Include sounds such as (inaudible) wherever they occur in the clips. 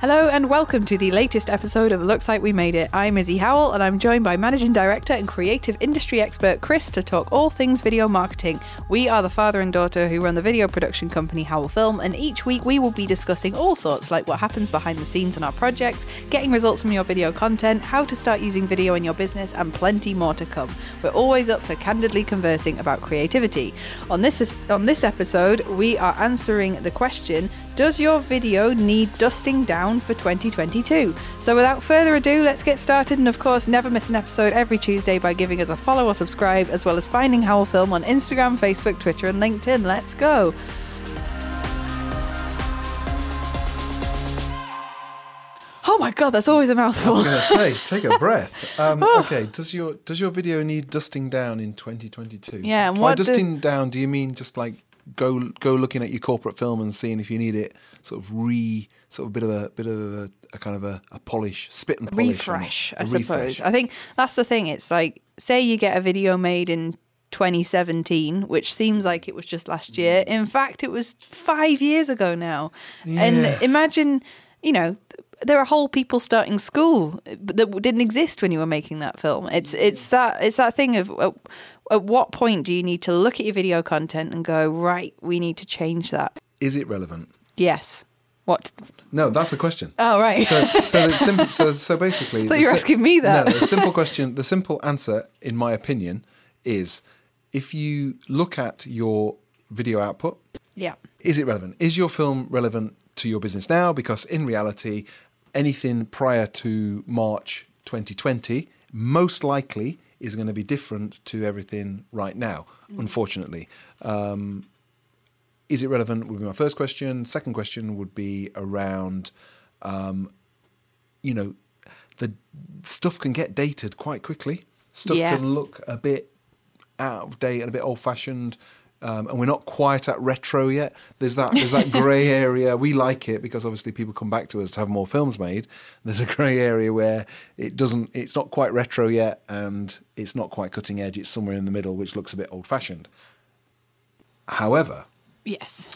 Hello and welcome to the latest episode of Looks Like We Made It. I'm Izzy Howell and I'm joined by Managing Director and Creative Industry Expert Chris to talk all things video marketing. We are the father and daughter who run the video production company Howell Film, and each week we will be discussing all sorts like what happens behind the scenes on our projects, getting results from your video content, how to start using video in your business, and plenty more to come. We're always up for candidly conversing about creativity. On this on this episode, we are answering the question: Does your video need dusting down? For 2022. So without further ado, let's get started. And of course, never miss an episode every Tuesday by giving us a follow or subscribe, as well as finding Howell Film on Instagram, Facebook, Twitter, and LinkedIn. Let's go. Oh my god, that's always a mouthful. I was going to say, take a (laughs) breath. Um, okay, does your does your video need dusting down in 2022? Yeah, and By what do- dusting down, do you mean just like go go looking at your corporate film and seeing if you need it sort of re sort of bit of a bit of a, a kind of a, a polish, spit and polish, refresh, I suppose. refresh. I think that's the thing. It's like, say you get a video made in 2017, which seems like it was just last year. Mm. In fact, it was five years ago now. Yeah. And imagine, you know, there are whole people starting school that didn't exist when you were making that film. It's mm. it's that it's that thing of at, at what point do you need to look at your video content and go right? We need to change that. Is it relevant? Yes. What? No, that's the question. Oh right. So, so, simple, so, so basically, (laughs) Thought the you were si- asking me that. No, the simple question, the simple answer, in my opinion, is if you look at your video output, yeah. is it relevant? Is your film relevant to your business now? Because in reality, anything prior to March 2020 most likely is going to be different to everything right now, unfortunately. Um, is it relevant? Would be my first question. Second question would be around, um, you know, the stuff can get dated quite quickly. Stuff Yeah. can look a bit out of date and a bit old fashioned. Um, and we're not quite at retro yet. There's that there's that grey (laughs) area. We like it because obviously people come back to us to have more films made. There's a grey area where it doesn't. It's not quite retro yet, and it's not quite cutting edge. It's somewhere in the middle, which looks a bit old fashioned. However, Yes.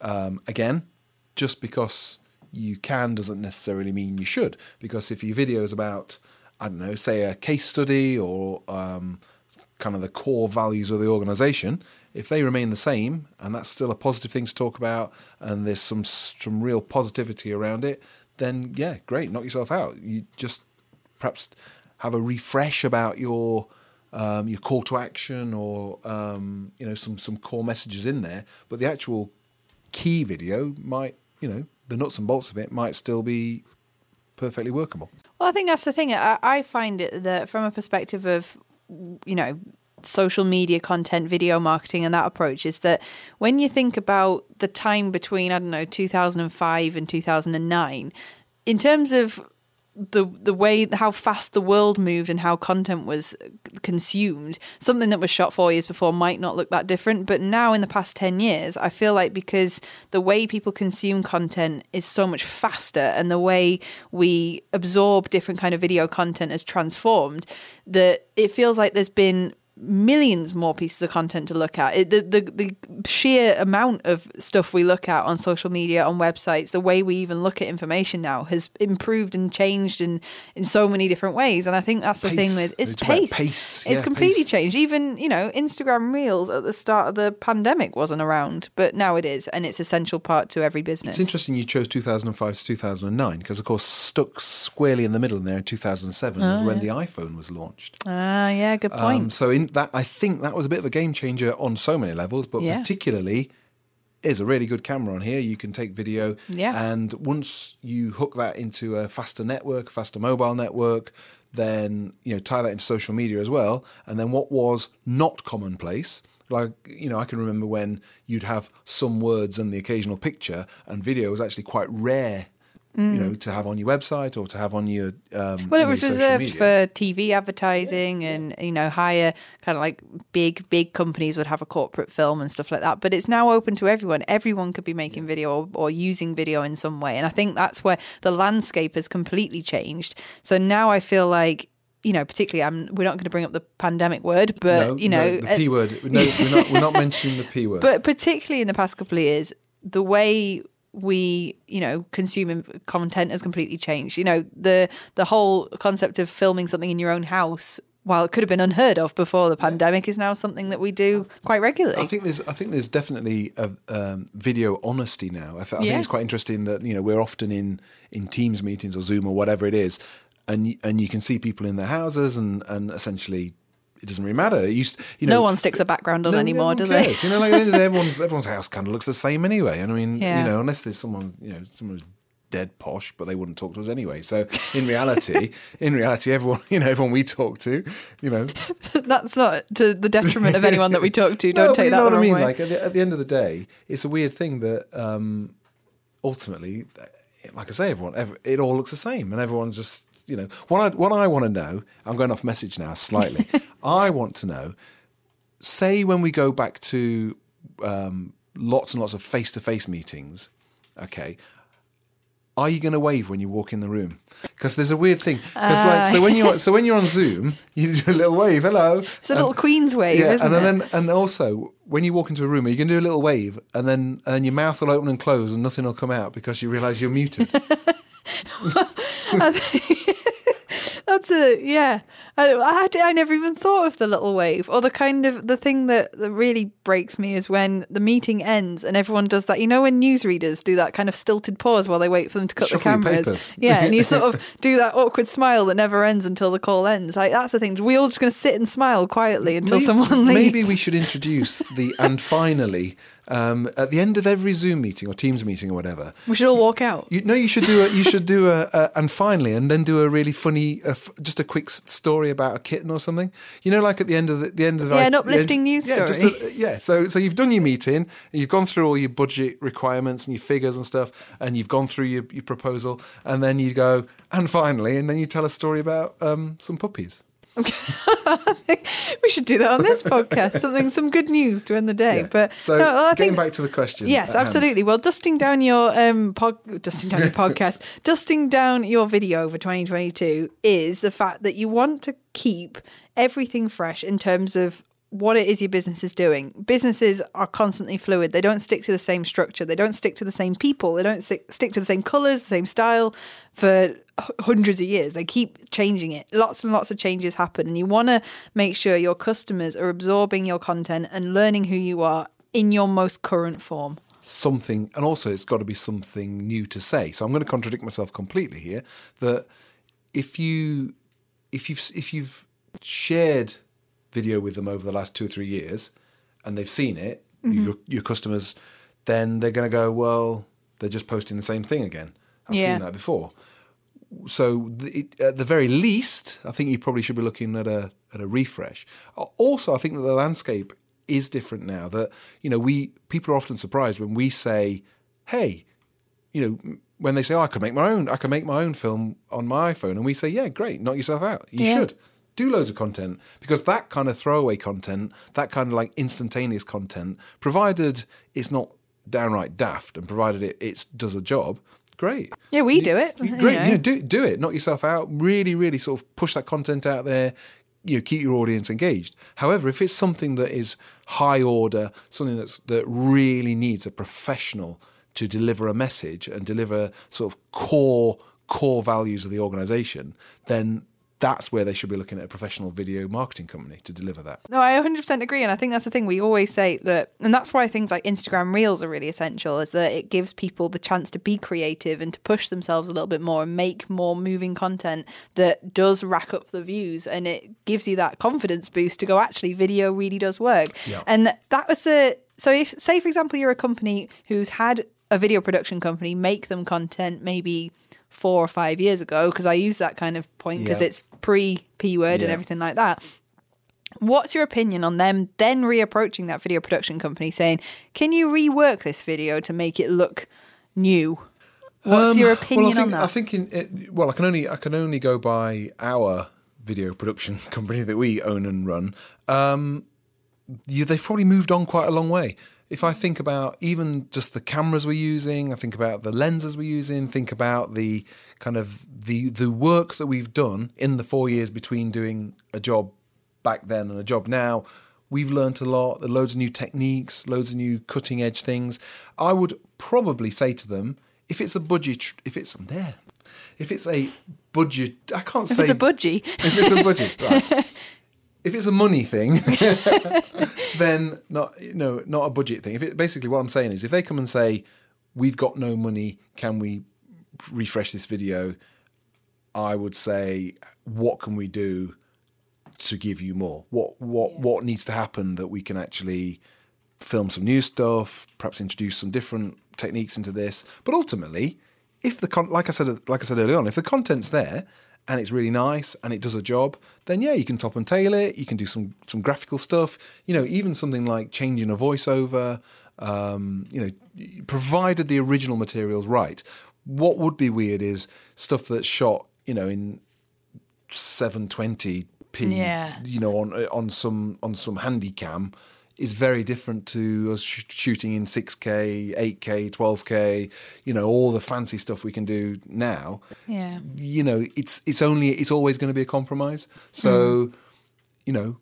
um, again, just because you can doesn't necessarily mean you should. Because if your video is about, I don't know, say a case study or um, kind of the core values of the organization, if they remain the same and that's still a positive thing to talk about and there's some some real positivity around it, then yeah, great, knock yourself out. You just perhaps have a refresh about your um, your call to action or um, you know some some core messages in there, but the actual key video might you know the nuts and bolts of it might still be perfectly workable. Well, I think that's the thing. I, I find it that from a perspective of, you know, social media content, video marketing, and that approach is that when you think about the time between, I don't know, 2005 and 2009, in terms of the the way how fast the world moved and how content was consumed something that was shot 4 years before might not look that different. But now in the past 10 years i feel like because the way people consume content is so much faster and the way we absorb different kind of video content has transformed that it feels like there's been millions more pieces of content to look at. It, the, the the sheer amount of stuff we look at on social media, on websites, the way we even look at information now has improved and changed in in so many different ways. And I think that's the thing with it's It's pace. pace. It's Yeah, completely pace. changed. Even you know Instagram Reels at the start of the pandemic wasn't around, but now it is, and it's essential part to every business. It's interesting you chose 2005 to 2009 because, of course, stuck squarely in the middle in there in 2007 was when the iPhone was launched. Ah, yeah, good point. Um, so in that, I think that was a bit of a game changer on so many levels, but Yeah. particularly is a really good camera on here. You can take video, Yeah. and once you hook that into a faster network, a faster mobile network, then you know tie that into social media as well. And then what was not commonplace. Like you know, I can remember when you'd have some words and the occasional picture, and video was actually quite rare. You know, to have on your website or to have on your um, Mm. Well, it was reserved media. for TV advertising and, you know, higher kind of like big, big companies would have a corporate film and stuff like that. But it's now open to everyone. Everyone could be making video or, or using video in some way. And I think that's where the landscape has completely changed. So now I feel like, you know, particularly, I'm, we're not going to bring up the pandemic word, but, no, you know, no, the uh, p word. No, we're not. We're not mentioning the p (laughs) word. but particularly in the past couple of years, the way we, you know, consuming content has completely changed. You know, the the whole concept of filming something in your own house, while it could have been unheard of before the pandemic, is now something that we do quite regularly. I think there's I think there's definitely a um, video honesty now. I, th- I Yeah. think it's quite interesting that you know we're often in in Teams meetings or Zoom or whatever it is, and and you can see people in their houses and and essentially it doesn't really matter. You know, no one sticks a background on no- anymore, do they? You know, like at the end of the day, (laughs) everyone's everyone's house kind of looks the same anyway. And I mean, Yeah. you know, unless there's someone, you know, someone who's dead posh, but they wouldn't talk to us anyway. So in reality, (laughs) in reality, everyone, you know, everyone we talk to, you know, (laughs) That's not to the detriment of anyone that we talk to. Don't no, take you that know what I mean. way. Like at the, at the end of the day, it's a weird thing that um, ultimately, like I say, everyone, ev it all looks the same, and everyone's just you know what I what I want to know. I'm going off message now slightly. I want to know. Say when we go back to um, lots and lots of face to face meetings, okay. Are you going to wave when you walk in the room? Because there's a weird thing. Because like, so when you're so when you're on Zoom, you do a little wave, hello. It's a little Queen's wave, Yeah, isn't and it? then and also when you walk into a room, are you going to do a little wave, and then and your mouth will open and close, and nothing will come out because you realise you're muted. (laughs) (laughs) That's yeah. I, I, I never even thought of the little wave or the kind of the thing that, that really breaks me is when the meeting ends and everyone does that. You know when newsreaders do that kind of stilted pause while they wait for them to cut the cameras. papers. Yeah, and you (laughs) sort of do that awkward smile that never ends until the call ends. Like that's the thing. We all just going to sit and smile quietly until Maybe- someone (laughs) leaves. Maybe we should introduce the and finally um, at the end of every Zoom meeting or Teams meeting or whatever. We should all walk out. You no, you should do a you should do a, a and finally and then do a really funny f just a quick story about a kitten or something. You know, like at the end of the, the end of the Yeah, an uplifting end- news yeah, just story. a- yeah. So so you've done your meeting and you've gone through all your budget requirements and your figures and stuff, and you've gone through your, your proposal, and then you go and finally, and then you tell a story about um, some puppies. (laughs) We should do that on this podcast. Something, some good news to end the day. Yeah. But so no, well, I getting think back to the question. Yes, at hand. absolutely. Well, dusting down your um pod, dusting down your (laughs) podcast, dusting down your video for 2022 is the fact that you want to keep everything fresh in terms of what it is your business is doing. Businesses are constantly fluid. They don't stick to the same structure. They don't stick to the same people. They don't stick, to the same colors, the same style for hundreds of years. They keep changing it. Lots and lots of changes happen and you want to make sure your customers are absorbing your content and learning who you are in your most current form. something, and also it's got to be something new to say. So I'm going to contradict myself completely here. That if you if you've if you've shared video with them over the last two or three years, and they've seen it, Mm-hmm. your your customers, then they're going to go, well, they're just posting the same thing again. I've Yeah. seen that before. So it, at the very least, I think you probably should be looking at a at a refresh. Also, I think that the landscape is different now. That you know, we people are often surprised when we say, "Hey, you know." When they say, "Oh, I could make my own, I can make my own film on my iPhone," and we say, "Yeah, great, knock yourself out. You Yeah. should do loads of content because that kind of throwaway content, that kind of like instantaneous content, provided it's not downright daft and provided it it does a job, great. Yeah, we do it. You- you Great, know. you know, do do it. Knock yourself out. Really, really sort of push that content out there. You know, keep your audience engaged. However, if it's something that is high order, something that's that really needs a professional to deliver a message and deliver sort of core core values of the organization, then that's where they should be looking at a professional video marketing company to deliver that. No, I 100% agree. And I think that's the thing we always say that, and that's why things like Instagram Reels are really essential, is that it gives people the chance to be creative and to push themselves a little bit more and make more moving content that does rack up the views. And it gives you that confidence boost to go, actually, video really does work. Yeah. And that was the, so if, say, for example, you're a company who's had a video production company make them content maybe four or five years ago, because I use that kind of point because Yeah. it's pre P word and everything like that. What's your opinion on them then reapproaching that video production company saying, "Can you rework this video to make it look new?" What's Um, your well, opinion I think, on that? I think in it, well, I can only I can only go by our video production (laughs) company that we own and run. Um, you, they've probably moved on quite a long way. If I think about even just the cameras we're using, I think about the lenses we're using, think about the kind of the the work that we've done in the four years between doing a job back then and a job now. We've learnt a lot. There are loads of new techniques, loads of new cutting edge things. I would probably say to them, if it's a budget, if it's there, if it's a budget, I can't If say it's a budgie. if it's a budget, right. (laughs) If it's a money thing, (laughs) then not no not a budget thing. If it basically what I'm saying is if they come and say we've got no money, can we refresh this video? I would say what can we do to give you more? What what what needs to happen that we can actually film some new stuff, perhaps introduce some different techniques into this. But ultimately, if the con- like I said like I said early on, if the content's there and it's really nice and it does a job, then yeah, you can top and tail it. You can do some some graphical stuff. You know, even something like changing a voiceover. Um, you know, provided the original material's right. What would be weird is stuff that's shot, you know, in 720p. Yeah. You know, on on some on some handy cam is very different to us sh- shooting in 6K, 8K, 12K. You know, all the fancy stuff we can do now Yeah. you know, it's it's only it's always going to be a compromise. So, hmm. you know,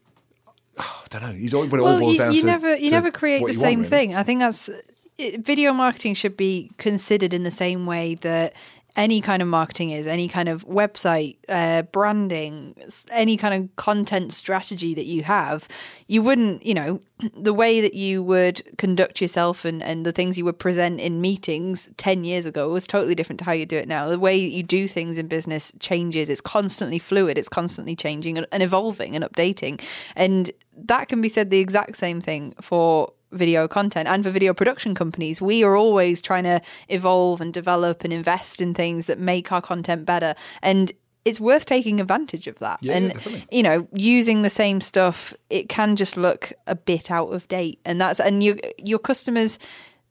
oh, I don't know. He's all, but it all well, boils you, down you to never you to never create the you want, same really. thing. I think that's it, video marketing should be considered in the same way that any kind of marketing is any kind of website uh, branding any kind of content strategy that you have you wouldn't you know (clears throat) the way that you would conduct yourself and, and the things you would present in meetings 10 years ago was totally different to how you do it now. The way you do things in business changes. It's constantly fluid. It's constantly changing and, and evolving and updating. And that can be said the exact same thing for video content and for video production companies we are always trying to evolve and develop and invest in things that make our content better. And it's worth taking advantage of that. Yeah, yeah, and definitely. you know using the same stuff it can just look a bit out of date. And that's and you your customers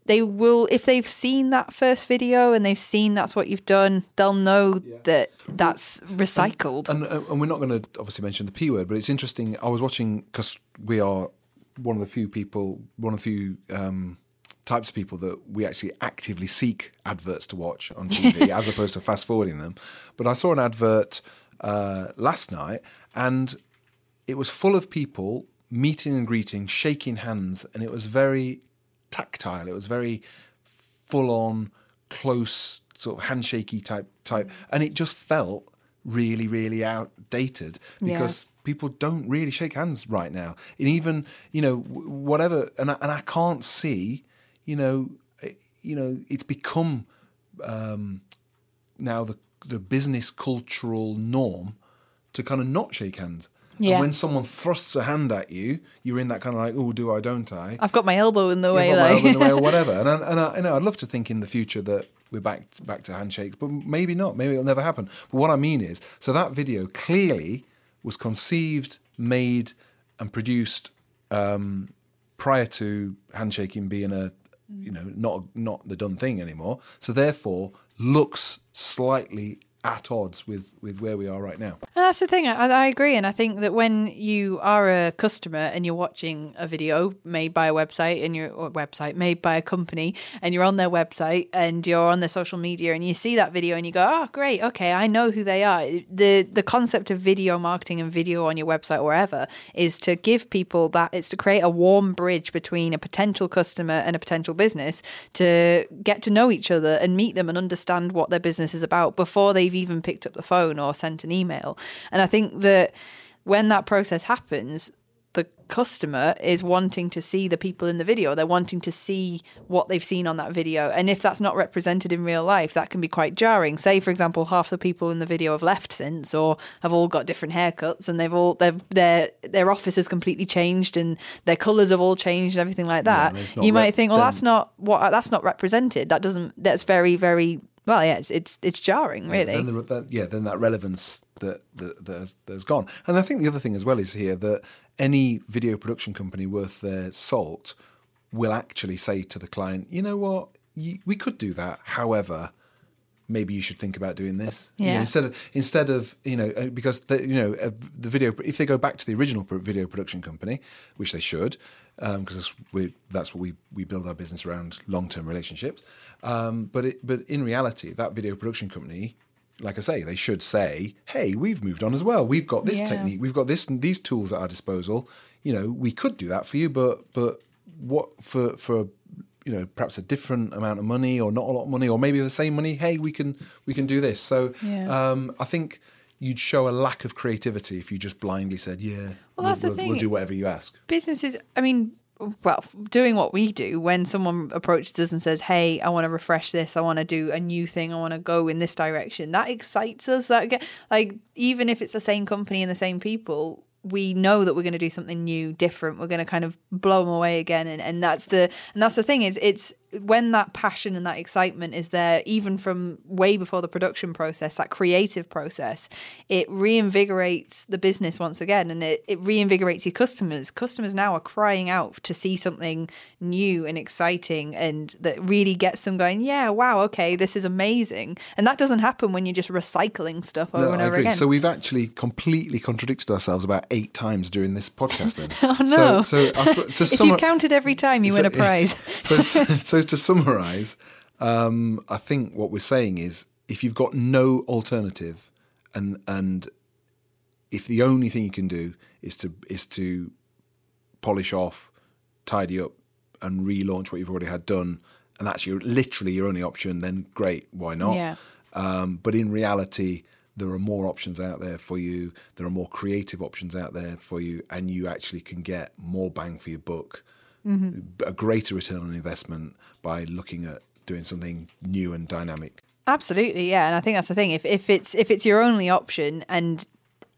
they will if they've seen that first video and they've seen that's what you've done they'll know that that's recycled. And, uh, and we're not going to obviously mention the p word, but it's interesting. I was watching because we are one of the few people, one of the few um, types of people that we actually actively seek adverts to watch on TV (laughs) as opposed to fast forwarding them. But I saw an advert uh, last night, and it was full of people meeting and greeting, shaking hands, and it was very tactile. It was very full on, close, sort of handshakey type type, and it just felt really, really outdated Yeah. People don't really shake hands right now. And even you know whatever, and I, and I can't see, you know, eh, you know, it's become um, now the the business cultural norm to kind of not shake hands. Yeah. And when someone thrusts a hand at you, you're in that kind of like, oh, do I, don't I? i've got my elbow in the way You've got my elbow in the way or (laughs) whatever. And I, and I, you know, I'd love to think in the future that we're back back to handshakes, but maybe not. Maybe it'll never happen. But what I mean is, so that video clearly was conceived, made, and produced um, prior to handshaking being a you know not not the done thing anymore. So therefore, looks slightly at odds with with where we are right now. That's the thing. I, I agree, and I think that when you are a customer and you're watching a video made by a website and your website made by a company, and you're on their website and you're on their social media, and you see that video and you go, "Oh, great, okay, I know who they are." the The concept of video marketing and video on your website or wherever is to give people that. It's to create a warm bridge between a potential customer and a potential business to get to know each other and meet them and understand what their business is about before they've even picked up the phone or sent an email. And I think that when that process happens, the customer is wanting to see the people in the video. They're wanting to see what they've seen on that video. And if that's not represented in real life, that can be quite jarring. Say, for example, half the people in the video have left since or have all got different haircuts and they've all their their their office has completely changed and their colours have all changed and everything like that. not you might rep- think, well, that's not what that's not represented. That doesn't that's very, very well, yeah, it's it's, it's jarring, really. Then the, that, yeah, then that relevance that, that, that has, gone. And I think the other thing as well is here that any video production company worth their salt will actually say to the client, you know what, you, we could do that. However, maybe you should think about doing this. You know, instead of instead of you know uh, because the, you know uh, the video if they go back to the original video production company, which they should, because that's, that's what we we build our business around long term relationships. Um, but it, but in reality, that video production company like I say, they should say, "Hey, we've moved on as well. We've got this Yeah. technique. We've got this these tools at our disposal. You know, we could do that for you, but but what for for you know perhaps a different amount of money or not a lot of money or maybe the same money. Hey, we can we can do this. So Yeah. um, I think you'd show a lack of creativity if you just blindly said, "Yeah, Well, that's the we'll, thing. we'll do whatever you ask." businesses i mean well doing what we do when someone approaches us and says hey i want to refresh this i want to do a new thing i want to go in this direction that excites us that get like even if it's the same company and the same people we know that we're going to do something new different we're going to kind of blow them away again and, and that's the and that's the thing is it's when that passion and that excitement is there even from way before the production process that creative process it reinvigorates the business once again and it, it reinvigorates your customers customers now are crying out to see something new and exciting and that really gets them going yeah wow okay this is amazing and that doesn't happen when you're just recycling stuff over No, and I over agree. again So we've actually completely contradicted ourselves about eight times during this podcast. Then, (laughs) Oh, no. So, so, to (laughs) if you counted every time you win a (laughs) So- prize so, so to summarise, um, I think what we're saying is if you've got no alternative, and and if the only thing you can do is to is to polish off, tidy up, and relaunch what you've already had done, and that's your literally your only option, then great, why not? Yeah. Um, but in reality, there are more options out there for you. There are more creative options out there for you, and you actually can get more bang for your buck, Mm-hmm. a greater return on investment by looking at doing something new and dynamic. Absolutely, yeah, and I think that's the thing. If if it's if it's your only option, and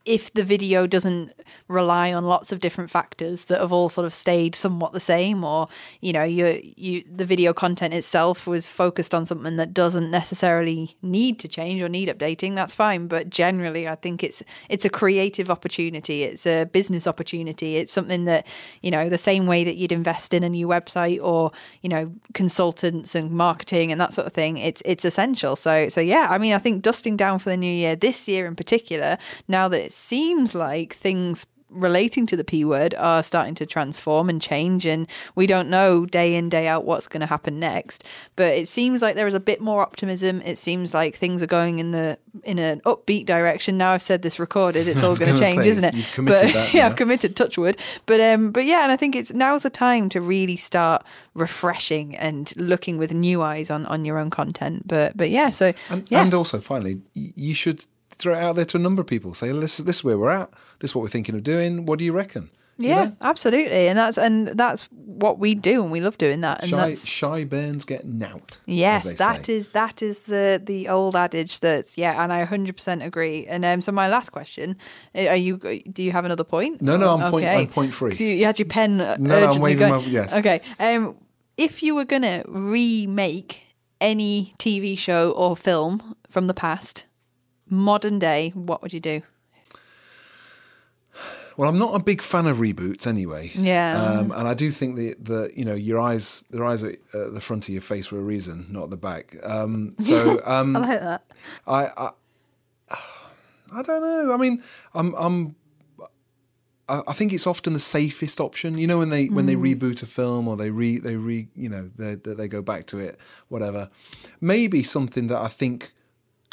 if the video doesn't rely on lots of different factors that have all sort of stayed somewhat the same, or you know, you you the video content itself was focused on something that doesn't necessarily need to change or need updating, that's fine. But generally, I think it's it's a creative opportunity, it's a business opportunity, it's something that you know, the same way that you'd invest in a new website or you know, consultants and marketing and that sort of thing. It's it's essential. So so yeah, I mean, I think dusting down for the new year this year in particular, now that seems like things relating to the P word are starting to transform and change and we don't know day in day out what's going to happen next. But it seems like there is a bit more optimism. It seems like things are going in the in an upbeat direction. Now I've said this recorded it's (laughs) all going to change say, isn't it? you've committed but that (laughs) yeah. I've committed touchwood but um but yeah and I think it's now's the time to really start refreshing and looking with new eyes on on your own content. But but yeah so And, yeah. and also, finally, you should throw it out there to a number of people. Say, this, this is where we're at. This is what we're thinking of doing. What do you reckon? You yeah know? absolutely and that's and that's what we do and we love doing that and Shy, that's shy Burns get nout. Yes, that is that is the the old adage that's yeah, and I 100% agree. And um, so my last question, uh, are you do you have another point? No, no, I'm point- Okay. I'm point free. 'Cause You, you had your pen. No, no, I'm waving my- yes. Okay. Um, if you were gonna remake any TV show or film from the past, modern day, what would you do? Well, I'm not a big fan of reboots anyway. Yeah. Um, and I do think that the you know your eyes, their eyes are at the front of your face for a reason, not the back. Um, so (laughs) um, I like that. I, I I don't know. I mean, I'm I'm I think it's often the safest option. You know, when they when they reboot a film or they re they re you know they they go back to it, whatever. Maybe something that I think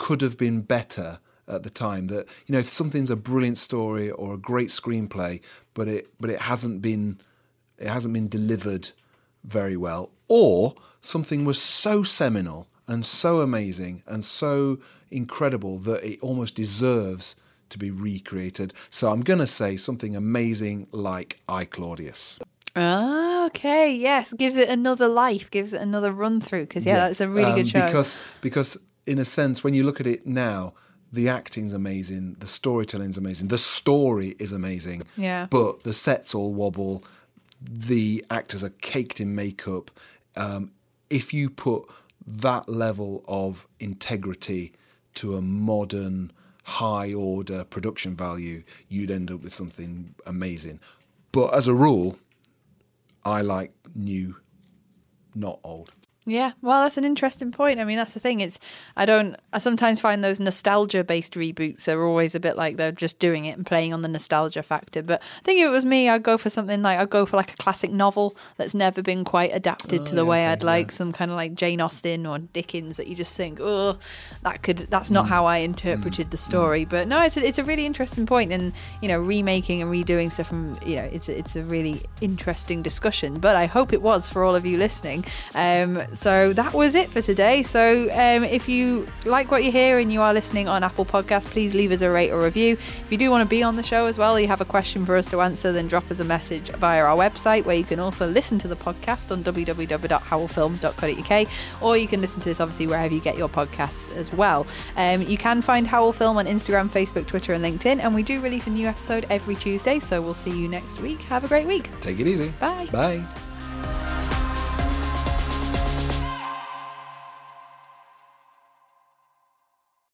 could have been better at the time. That you know, if something's a brilliant story or a great screenplay, but it but it hasn't been it hasn't been delivered very well, or something was so seminal and so amazing and so incredible that it almost deserves to be recreated. So I'm going to say something amazing like I Claudius. Ah, okay. Yes, gives it another life, gives it another run through. Because yeah, that's a really Um, good show. Because because in a sense, when you look at it now, the acting's amazing, the storytelling's amazing, the story is amazing. Yeah. But the sets all wobble, the actors are caked in makeup. Um, if you put that level of integrity to a modern, high order production value, you'd end up with something amazing. But as a rule, I like new, not old. Yeah, well, that's an interesting point. I mean, that's the thing. It's I don't. I sometimes find those nostalgia-based reboots are always a bit like they're just doing it and playing on the nostalgia factor. But I think if it was me, I'd go for something like I'd go for like a classic novel that's never been quite adapted Oh, to the yeah, way okay, I'd like. Some kind of like Jane Austen or Dickens that you just think, oh, that could. That's not how I interpreted the story. But no, it's a, it's a really interesting point, and you know, remaking and redoing stuff from you know, it's a, it's a really interesting discussion. But I hope it was for all of you listening. Um, so that was it for today. So um, if you like what you hear and you are listening on Apple Podcasts, please leave us a rate or review. If you do want to be on the show as well, you have a question for us to answer, then drop us a message via our website where you can also listen to the podcast on www.howellfilm.co.uk or you can listen to this obviously wherever you get your podcasts as well. Um, you can find Howell Film on Instagram, Facebook, Twitter, and LinkedIn, and we do release a new episode every Tuesday. So we'll see you next week. Have a great week. Take it easy. Bye. Bye.